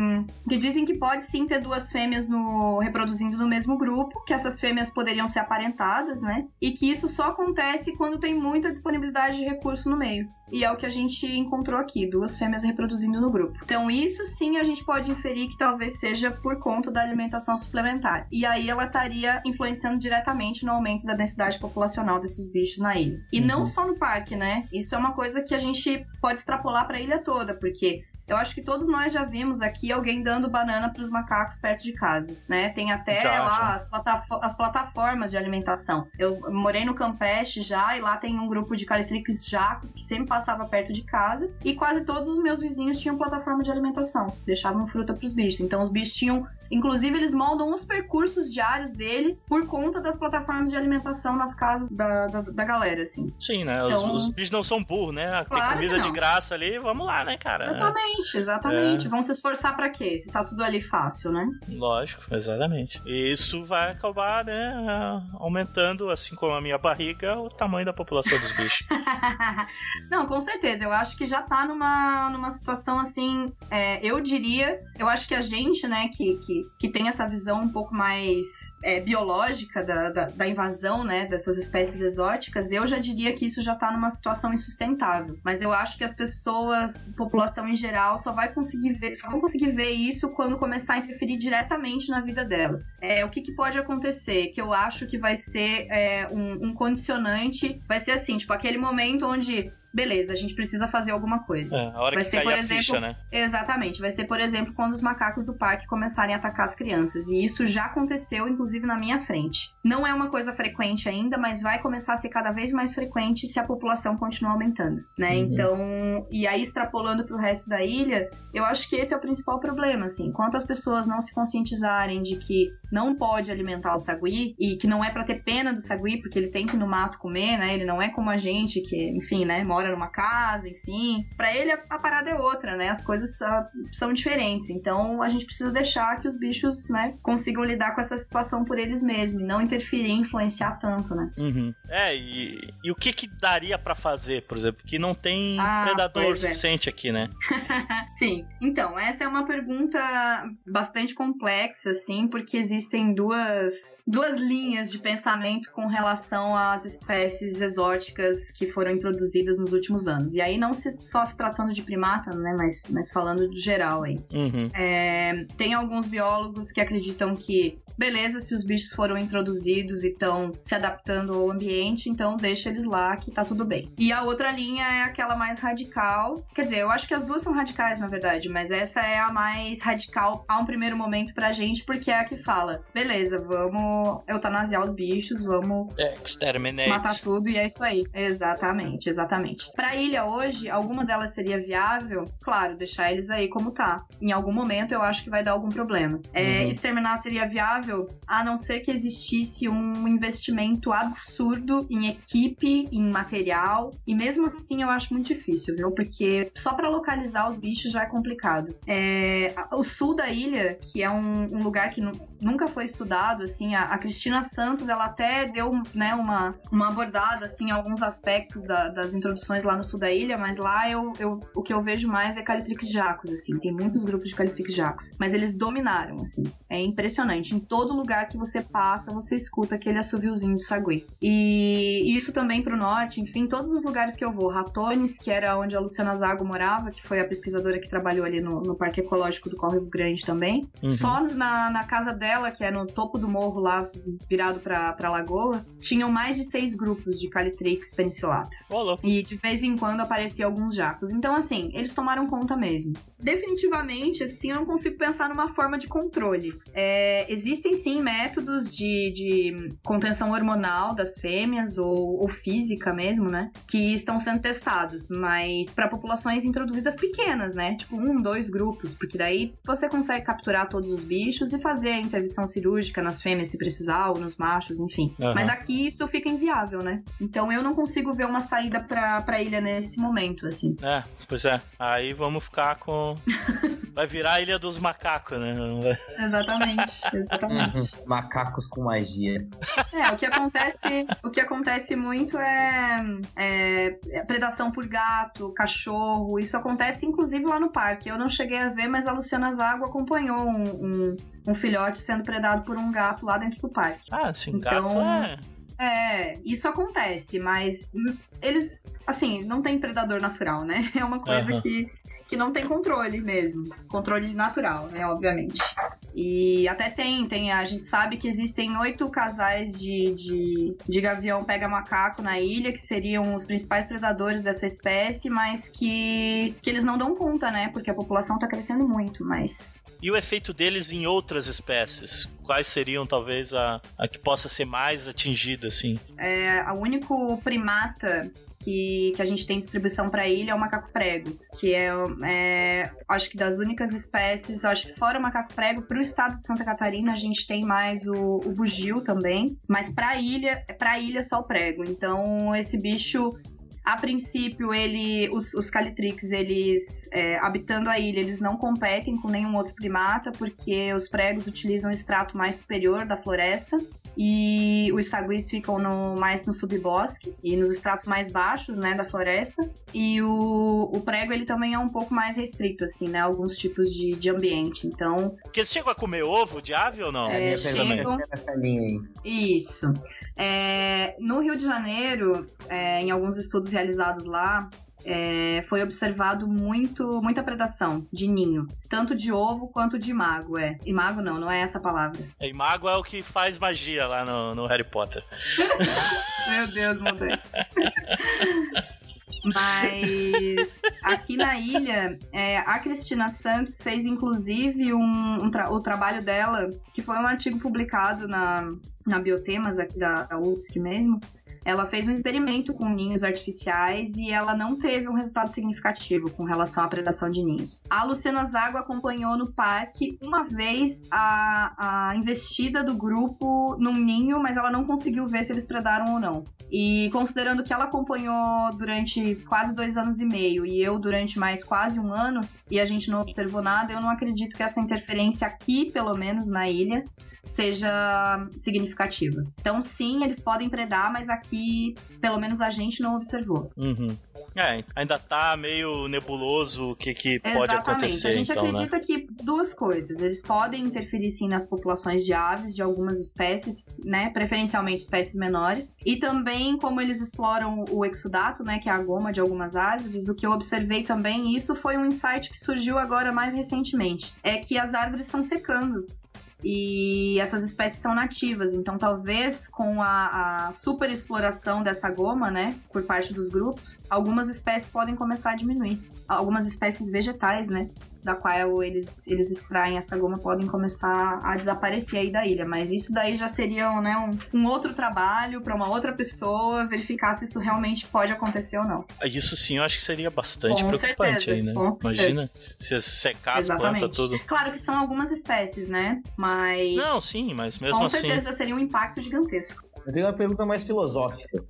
S3: que dizem que pode sim ter duas fêmeas no, reproduzindo no mesmo grupo, que essas fêmeas poderiam ser aparentadas, né? E que isso só acontece quando tem muita disponibilidade de recurso no meio. E é o que a gente encontrou aqui, duas fêmeas reproduzindo no grupo. Então, isso sim a gente pode inferir que talvez seja por conta da alimentação suplementar. E aí ela estaria influenciando diretamente no aumento da densidade populacional desses bichos na ilha. E uhum. não só no parque, né? Isso é uma coisa que a gente pode extrapolar para a ilha toda, porque eu acho que todos nós já vimos aqui alguém dando banana para os macacos perto de casa, né? Tem até já, lá já. As, as, plataformas de alimentação. Eu morei no Campeche já e lá tem um grupo de Calitrix jacos que sempre passava perto de casa e quase todos os meus vizinhos tinham plataforma de alimentação, deixavam fruta para os bichos. Então os bichos tinham Inclusive, eles moldam os percursos diários deles por conta das plataformas de alimentação nas casas da, da, da galera, assim.
S1: Sim, né? Então, os, os, bichos não são burros, né? Tem comida de graça ali, vamos lá, né, cara?
S3: Exatamente, exatamente. É. Vão se esforçar para quê? Se tá tudo ali fácil, né?
S1: Lógico, exatamente. E isso vai acabar, né, aumentando, assim como a minha barriga, o tamanho da população dos bichos.
S3: não, com certeza. Eu acho que já tá numa, numa situação assim, é, eu diria, eu acho que a gente, né, que, que que, tem essa visão um pouco mais é, biológica da, da, da, invasão, né, dessas espécies exóticas, eu já diria que isso já está numa situação insustentável. Mas eu acho que as pessoas, população em geral, só vai conseguir ver, só vão conseguir ver isso quando começar a interferir diretamente na vida delas. É, o que, que pode acontecer? Que eu acho que vai ser é, um, um condicionante, vai ser assim, tipo, aquele momento onde beleza, a gente precisa fazer alguma coisa.
S1: É, a hora vai que ser, por exemplo, ficha, né?
S3: Exatamente. Vai ser, por exemplo, quando os macacos do parque começarem a atacar as crianças. E isso já aconteceu, inclusive, na minha frente. Não é uma coisa frequente ainda, mas vai começar a ser cada vez mais frequente se a população continuar aumentando, né? Uhum. Então, e aí extrapolando para o resto da ilha, eu acho que esse é o principal problema, assim. Enquanto as pessoas não se conscientizarem de que não pode alimentar o sagui e que não é para ter pena do sagui, porque ele tem que ir no mato comer, né? Ele não é como a gente que, enfim, né, mora mora numa casa, enfim. Para ele a, parada é outra, né? As coisas uh, são diferentes. Então a gente precisa deixar que os bichos, né, consigam lidar com essa situação por eles mesmos, e não interferir, influenciar tanto, né?
S1: Uhum. É, e, e o que que daria para fazer, por exemplo, que não tem ah, predador é. suficiente aqui, né?
S3: Sim. Então, essa é uma pergunta bastante complexa, assim, porque existem duas, duas linhas de pensamento com relação às espécies exóticas que foram introduzidas nos últimos anos. E aí não se, só se tratando de primata, né, mas, mas falando de geral aí.
S1: Uhum.
S3: É, tem alguns biólogos que acreditam que, beleza, se os bichos foram introduzidos e estão se adaptando ao ambiente, então deixa eles lá que tá tudo bem. E a outra linha é aquela mais radical. Quer dizer, eu acho que as duas são radicais, na verdade, mas essa é a mais radical a um primeiro momento pra gente, porque é a que fala, beleza, vamos eutanasiar os bichos, vamos
S1: Exterminate.
S3: matar tudo e é isso aí. Exatamente, exatamente. Para ilha hoje, alguma delas seria viável? Claro, deixar eles aí como tá. Em algum momento eu acho que vai dar algum problema. É, uhum. Exterminar seria viável a não ser que existisse um investimento absurdo em equipe, em material. E mesmo assim eu acho muito difícil, viu? Porque só para localizar os bichos já é complicado. É, o sul da ilha, que é um, um lugar que nunca foi estudado, assim, a, a, Cristina Santos, ela até deu né, uma, uma abordada assim, em alguns aspectos da, das introduções lá no sul da ilha, mas lá eu, eu, o que eu vejo mais é Calitrix jacos, assim. Tem muitos grupos de Calitrix jacos. Mas eles dominaram, assim. É impressionante. Em todo lugar que você passa, você escuta aquele assoviozinho de sagui. E isso também pro norte, enfim, todos os lugares que eu vou. Ratones, que era onde a Luciana Zago morava, que foi a pesquisadora que trabalhou ali no, no Parque Ecológico do Córrego Grande também. Uhum. Só na, na casa dela, que é no topo do morro lá, virado pra, pra lagoa, tinham mais de seis grupos de Calitrix penicillata.
S1: Olá.
S3: E de vez em quando aparecia alguns jacos. Então, assim, eles tomaram conta mesmo. Definitivamente, assim, eu não consigo pensar numa forma de controle. É, existem sim métodos de, de, contenção hormonal das fêmeas ou, ou, física mesmo, né? Que estão sendo testados, mas para populações introduzidas pequenas, né? Tipo um, dois grupos, porque daí você consegue capturar todos os bichos e fazer a intervenção cirúrgica nas fêmeas se precisar ou nos machos, enfim. Uhum. Mas aqui isso fica inviável, né? Então eu não consigo ver uma saída pra, pra ilha nesse momento, assim.
S1: É, pois é. Aí vamos ficar com. Vai virar a ilha dos macacos, né?
S3: Exatamente, exatamente. Uhum.
S2: Macacos com magia.
S3: É, o que acontece, o que acontece muito é, é, predação por gato, cachorro. Isso acontece inclusive lá no parque. Eu não cheguei a ver, mas a Luciana Zago acompanhou um, um, um filhote sendo predado por um gato lá dentro do parque.
S1: Ah, sim, então, gato é
S3: é, isso acontece, mas eles, assim, não tem predador natural, né? É uma coisa uhum. que, que não tem controle mesmo. Controle natural, né? Obviamente. E até tem, tem. A gente sabe que existem oito casais de, de, de gavião pega-macaco na ilha, que seriam os principais predadores dessa espécie, mas que, que eles não dão conta, né? Porque a população tá crescendo muito, mas.
S1: E o efeito deles em outras espécies? Quais seriam, talvez, a, a que possa ser mais atingida, assim?
S3: É, o único primata que, que a gente tem distribuição para ilha é o macaco prego, que é, é, acho que das únicas espécies, acho que fora o macaco prego, para o estado de Santa Catarina a gente tem mais o, o bugio também, mas para ilha, para ilha só o prego. Então esse bicho a princípio, ele, os, os Calitrix, eles, é, habitando a ilha, eles não competem com nenhum outro primata, porque os pregos utilizam o extrato mais superior da floresta e os saguis ficam no, mais no subbosque e nos estratos mais baixos, né, da floresta. E o, o prego, ele também é um pouco mais restrito, assim, né, alguns tipos de, de ambiente, então...
S1: Que eles chegam a comer ovo de ave ou não?
S3: É, chegam... Essa linha aí. Isso. É, no Rio de Janeiro, é, em alguns estudos realizados lá, é, foi observado muito, muita predação de ninho, tanto de ovo quanto de imago, é. Imago não, não é essa palavra.
S1: É, imago é o que faz magia lá no, no Harry Potter.
S3: Meu Deus, mudei. Mas aqui na ilha, é, a Cristina Santos fez inclusive um, um tra o trabalho dela, que foi um artigo publicado na, na Biotemas aqui da, da UFSC mesmo, ela fez um experimento com ninhos artificiais e ela não teve um resultado significativo com relação à predação de ninhos. A Luciana Zago acompanhou no parque uma vez a, a investida do grupo num ninho, mas ela não conseguiu ver se eles predaram ou não. E considerando que ela acompanhou durante quase dois anos e meio e eu durante mais quase um ano e a gente não observou nada, eu não acredito que essa interferência aqui, pelo menos na ilha, seja significativa. Então, sim, eles podem predar, mas aqui, pelo menos a gente não observou.
S1: Uhum. É, ainda tá meio nebuloso o que, que pode acontecer.
S3: A gente
S1: então,
S3: né? acredita
S1: né?
S3: que duas coisas. Eles podem interferir sim nas populações de aves de algumas espécies, né? Preferencialmente espécies menores. E também, como eles exploram o exudato, né? Que é a goma de algumas árvores, o que eu observei também, isso foi um insight que surgiu agora mais recentemente. É que as árvores estão secando e essas espécies são nativas, então talvez com a, a super exploração dessa goma, né, por parte dos grupos, algumas espécies podem começar a diminuir. Algumas espécies vegetais, né, da qual eles, eles extraem essa goma podem começar a desaparecer aí da ilha. Mas isso daí já seria né, um, um outro trabalho para uma outra pessoa verificar se isso realmente pode acontecer ou não.
S1: Isso sim, eu acho que seria bastante com preocupante certeza, aí, né? Imagina se secar as plantas tudo.
S3: Claro que são algumas espécies, né? Mas.
S1: Não, sim, mas mesmo com
S3: assim. Com certeza
S1: já
S3: seria um impacto gigantesco.
S2: Eu tenho uma pergunta mais filosófica.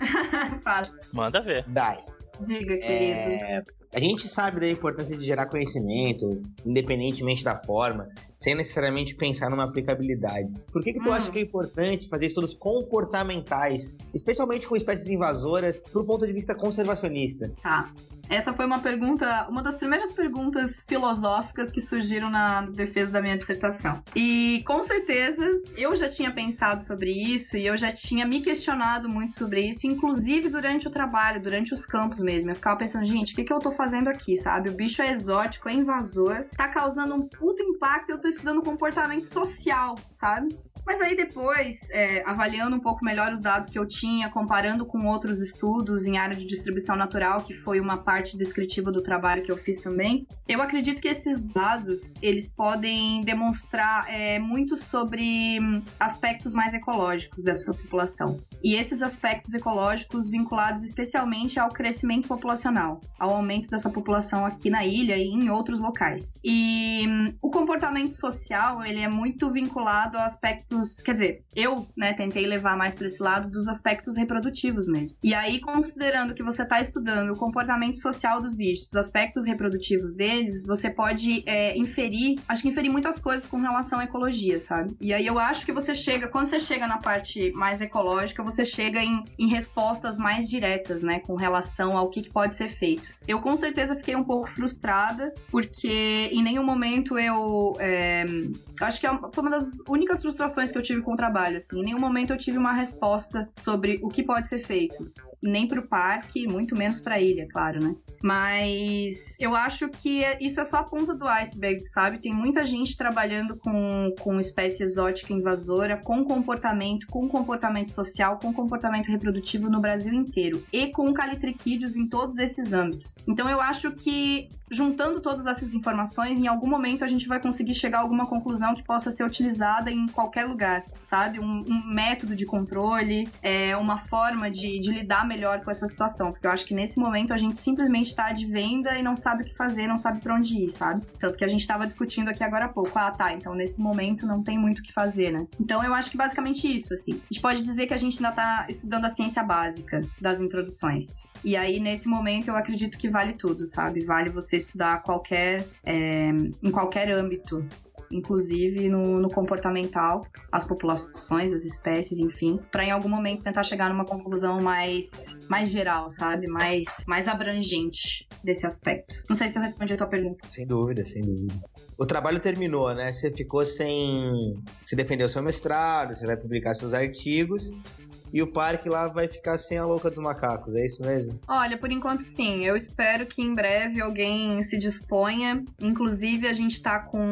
S3: Fala.
S1: Manda ver.
S2: Dai.
S3: Diga, querido. É,
S2: a gente sabe da importância de gerar conhecimento, independentemente da forma, sem necessariamente pensar numa aplicabilidade. Por que, que tu hum. acha que é importante fazer estudos comportamentais, especialmente com espécies invasoras, do ponto de vista conservacionista?
S3: Tá. Essa foi uma pergunta, uma das primeiras perguntas filosóficas que surgiram na defesa da minha dissertação. E com certeza eu já tinha pensado sobre isso e eu já tinha me questionado muito sobre isso, inclusive durante o trabalho, durante os campos mesmo. Eu ficava pensando, gente, o que, que eu tô fazendo aqui, sabe? O bicho é exótico, é invasor, tá causando um puto impacto eu tô estudando comportamento social, sabe? Mas aí depois, é, avaliando um pouco melhor os dados que eu tinha, comparando com outros estudos em área de distribuição natural, que foi uma parte descritiva do trabalho que eu fiz também, eu acredito que esses dados eles podem demonstrar é, muito sobre aspectos mais ecológicos dessa população. E esses aspectos ecológicos vinculados especialmente ao crescimento populacional, ao aumento dessa população aqui na ilha e em outros locais. E hum, o comportamento social, ele é muito vinculado a aspectos, quer dizer, eu, né, tentei levar mais para esse lado dos aspectos reprodutivos mesmo. E aí, considerando que você está estudando o comportamento social dos bichos, os aspectos reprodutivos deles, você pode é, inferir, acho que inferir muitas coisas com relação à ecologia, sabe? E aí eu acho que você chega, quando você chega na parte mais ecológica, você chega em, em respostas mais diretas, né, com relação ao que, que pode ser feito. Eu com certeza fiquei um pouco frustrada, porque em nenhum momento eu. É, acho que é foi uma das únicas frustrações que eu tive com o trabalho, assim. Em nenhum momento eu tive uma resposta sobre o que pode ser feito nem para o parque, muito menos para a ilha, claro, né? Mas eu acho que isso é só a ponta do iceberg, sabe? Tem muita gente trabalhando com, com espécie exótica invasora, com comportamento, com comportamento social, com comportamento reprodutivo no Brasil inteiro e com calitriquídeos em todos esses âmbitos. Então eu acho que juntando todas essas informações, em algum momento a gente vai conseguir chegar a alguma conclusão que possa ser utilizada em qualquer lugar, sabe? Um, um método de controle, é, uma forma de, de lidar melhor com essa situação, porque eu acho que nesse momento a gente simplesmente tá de venda e não sabe o que fazer, não sabe para onde ir, sabe? Tanto que a gente tava discutindo aqui agora há pouco, ah, tá, então nesse momento não tem muito o que fazer, né? Então eu acho que basicamente isso, assim. A gente pode dizer que a gente ainda tá estudando a ciência básica das introduções. E aí, nesse momento, eu acredito que vale tudo, sabe? Vale você estudar qualquer, é, em qualquer âmbito inclusive no, no comportamental, as populações, as espécies, enfim, para em algum momento tentar chegar numa conclusão mais, mais geral, sabe? Mais, mais abrangente desse aspecto. Não sei se eu respondi a tua pergunta.
S2: Sem dúvida, sem dúvida. O trabalho terminou, né? Você ficou sem. Você defendeu seu mestrado, você vai publicar seus artigos e o parque lá vai ficar sem a louca dos macacos, é isso mesmo?
S3: Olha, por enquanto sim. Eu espero que em breve alguém se disponha. Inclusive, a gente tá com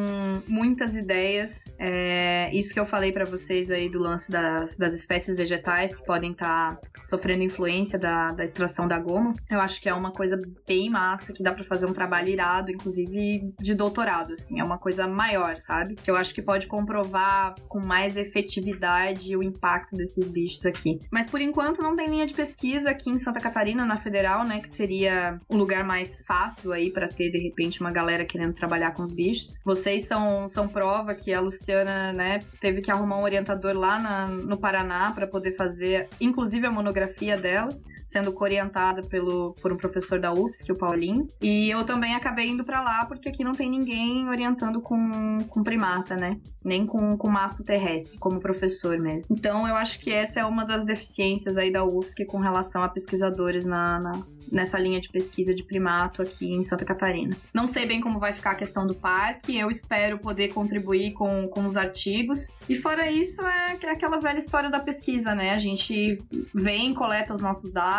S3: muitas ideias. É, isso que eu falei para vocês aí do lance das, das espécies vegetais que podem estar tá sofrendo influência da, da extração da goma. Eu acho que é uma coisa bem massa, que dá para fazer um trabalho irado, inclusive de doutorado, assim. É uma coisa maior, sabe? Que eu acho que pode comprovar com mais efetividade o impacto desses bichos aqui aqui. Mas por enquanto não tem linha de pesquisa aqui em Santa Catarina, na Federal, né? Que seria o lugar mais fácil aí para ter, de repente, uma galera querendo trabalhar com os bichos. Vocês são, são prova que a Luciana, né, teve que arrumar um orientador lá na, no Paraná para poder fazer, inclusive, a monografia dela sendo orientada pelo, por um professor da UFSC, o Paulinho. E eu também acabei indo para lá porque aqui não tem ninguém orientando com, com primata, né? Nem com, com mastro terrestre, como professor mesmo. Então eu acho que essa é uma das deficiências aí da UFSC com relação a pesquisadores na, na nessa linha de pesquisa de primato aqui em Santa Catarina. Não sei bem como vai ficar a questão do parque, eu espero poder contribuir com, com os artigos. E fora isso, é aquela velha história da pesquisa, né? A gente vem, coleta os nossos dados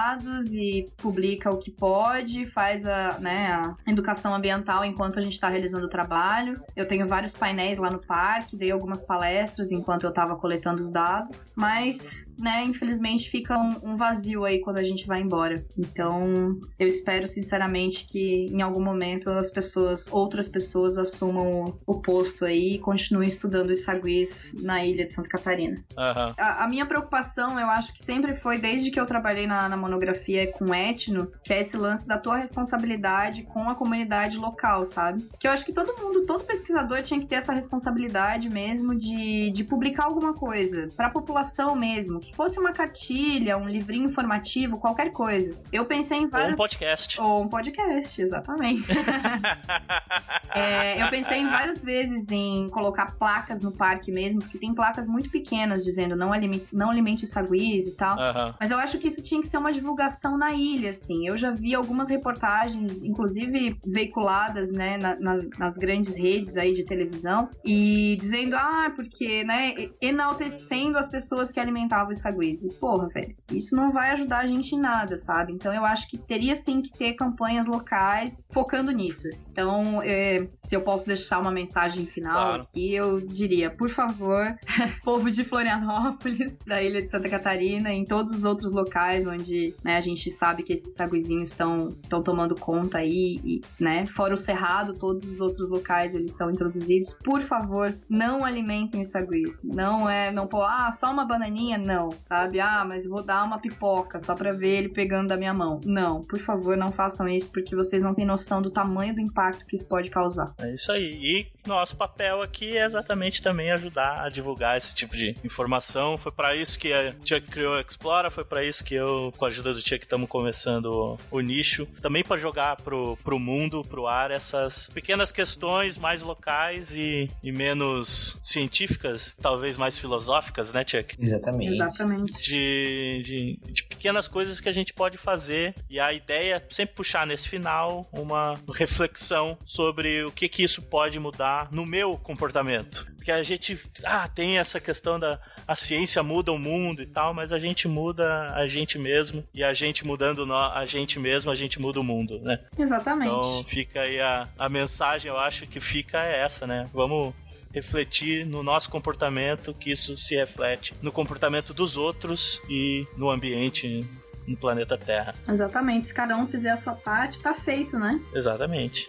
S3: e publica o que pode, faz a, né, a educação ambiental enquanto a gente está realizando o trabalho. Eu tenho vários painéis lá no parque, dei algumas palestras enquanto eu estava coletando os dados, mas, né, infelizmente fica um, um vazio aí quando a gente vai embora. Então, eu espero sinceramente que em algum momento as pessoas, outras pessoas assumam o posto aí e continuem estudando os saguis na ilha de Santa Catarina.
S1: Uhum.
S3: A, a, minha preocupação, eu acho que sempre foi, desde que eu trabalhei na, na monografia com etno, que é esse lance da tua responsabilidade com a comunidade local, sabe? Que eu acho que todo mundo, todo pesquisador tinha que ter essa responsabilidade mesmo de, de publicar alguma coisa para a população mesmo, que fosse uma cartilha, um livrinho informativo, qualquer coisa. Eu pensei em várias...
S1: Ou um podcast.
S3: Ou um podcast, exatamente. é, eu pensei em várias vezes em colocar placas no parque mesmo, porque tem placas muito pequenas dizendo não alimente, não alimente saguis e tal. Mas eu acho que isso tinha que ser uma divulgação na ilha, assim. Eu já vi algumas reportagens, inclusive veiculadas, né, na, na, nas grandes redes aí de televisão, e dizendo, ah, porque, né, enaltecendo as pessoas que alimentavam o saguize. Porra, velho, isso não vai ajudar a gente em nada, sabe? Então eu acho que teria sim que ter campanhas locais focando nisso. Assim. Então, é, se eu posso deixar uma mensagem final claro. aqui, eu diria, por favor, povo de Florianópolis, da ilha de Santa Catarina, em todos os outros locais onde né, a gente sabe que esses saguizinhos estão tomando conta aí, e, né, fora o Cerrado, todos os outros locais eles são introduzidos. Por favor, não alimentem os saguis. Não é, não pô, ah, só uma bananinha, não, sabe? Ah, mas vou dar uma pipoca só pra ver ele pegando da minha mão. Não, por favor, não façam isso, porque vocês não têm noção do tamanho do impacto que isso pode causar.
S1: É isso aí. E nosso papel aqui é exatamente também ajudar a divulgar esse tipo de informação. Foi para isso que a Chuck criou a Explora, foi para isso que eu, com a ajuda do Chuck, estamos começando o, nicho. Também para jogar pro, pro mundo, pro ar, essas pequenas questões mais locais e, e menos científicas, talvez mais filosóficas, né, Chuck?
S2: Exatamente.
S3: Exatamente.
S1: De, de, de pequenas coisas que a gente pode fazer. E a ideia é sempre puxar nesse final uma reflexão sobre o que, que isso pode mudar no meu comportamento. Porque a gente ah, tem essa questão da a ciência muda o mundo e tal, mas a gente muda a gente mesmo e a gente mudando a gente mesmo, a gente muda o mundo, né?
S3: Exatamente.
S1: Então fica aí a, a mensagem, eu acho que fica é essa, né? Vamos refletir no nosso comportamento, que isso se reflete no comportamento dos outros e no ambiente no planeta Terra.
S3: Exatamente. Se cada um fizer a sua parte, tá feito, né?
S1: Exatamente.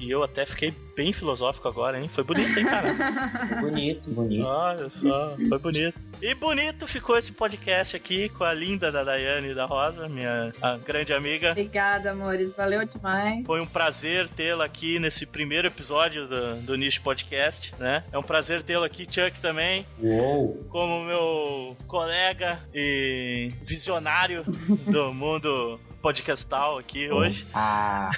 S1: E eu até fiquei bem filosófico agora, hein? Foi bonito, hein, cara?
S2: bonito, bonito.
S1: Olha só, foi bonito. E bonito ficou esse podcast aqui com a linda da Daiane e da Rosa, minha grande amiga.
S3: Obrigada, amores. Valeu demais.
S1: Foi um prazer tê-la aqui nesse primeiro episódio do, do Niche Podcast, né? É um prazer tê-la aqui, Chuck, também.
S2: Uou!
S1: Como meu colega e visionário do mundo podcastal aqui hoje.
S2: A,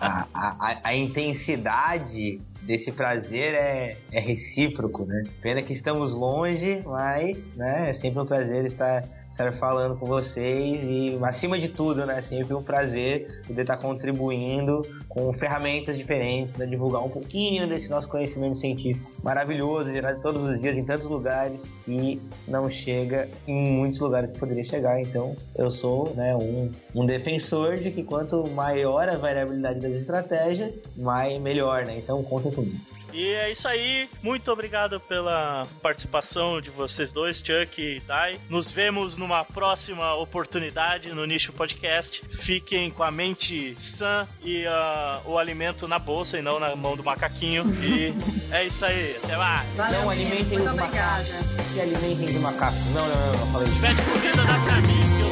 S2: a, a, a, intensidade desse prazer é, é recíproco, né? Pena que estamos longe, mas né, é sempre um prazer estar estar falando com vocês e, acima de tudo, né, sempre um prazer poder estar contribuindo com ferramentas diferentes para divulgar um pouquinho desse nosso conhecimento científico maravilhoso, gerado todos os dias em tantos lugares que não chega em muitos lugares que poderia chegar. Então, eu sou né, um, um defensor de que quanto maior a variabilidade das estratégias, mais melhor, né? Então, contem comigo.
S1: E é isso aí. Muito obrigado pela participação de vocês dois, Chuck e Dai. Nos vemos numa próxima oportunidade no Nicho Podcast. Fiquem com a mente sã e uh, o alimento na bolsa e não na mão do macaquinho. E é isso aí. Até mais.
S2: Valeu, não alimentem os macacos. Se alimentem de macacos. Não, não, não, não. Falei.
S1: Se tiver de comida, dá pra mim.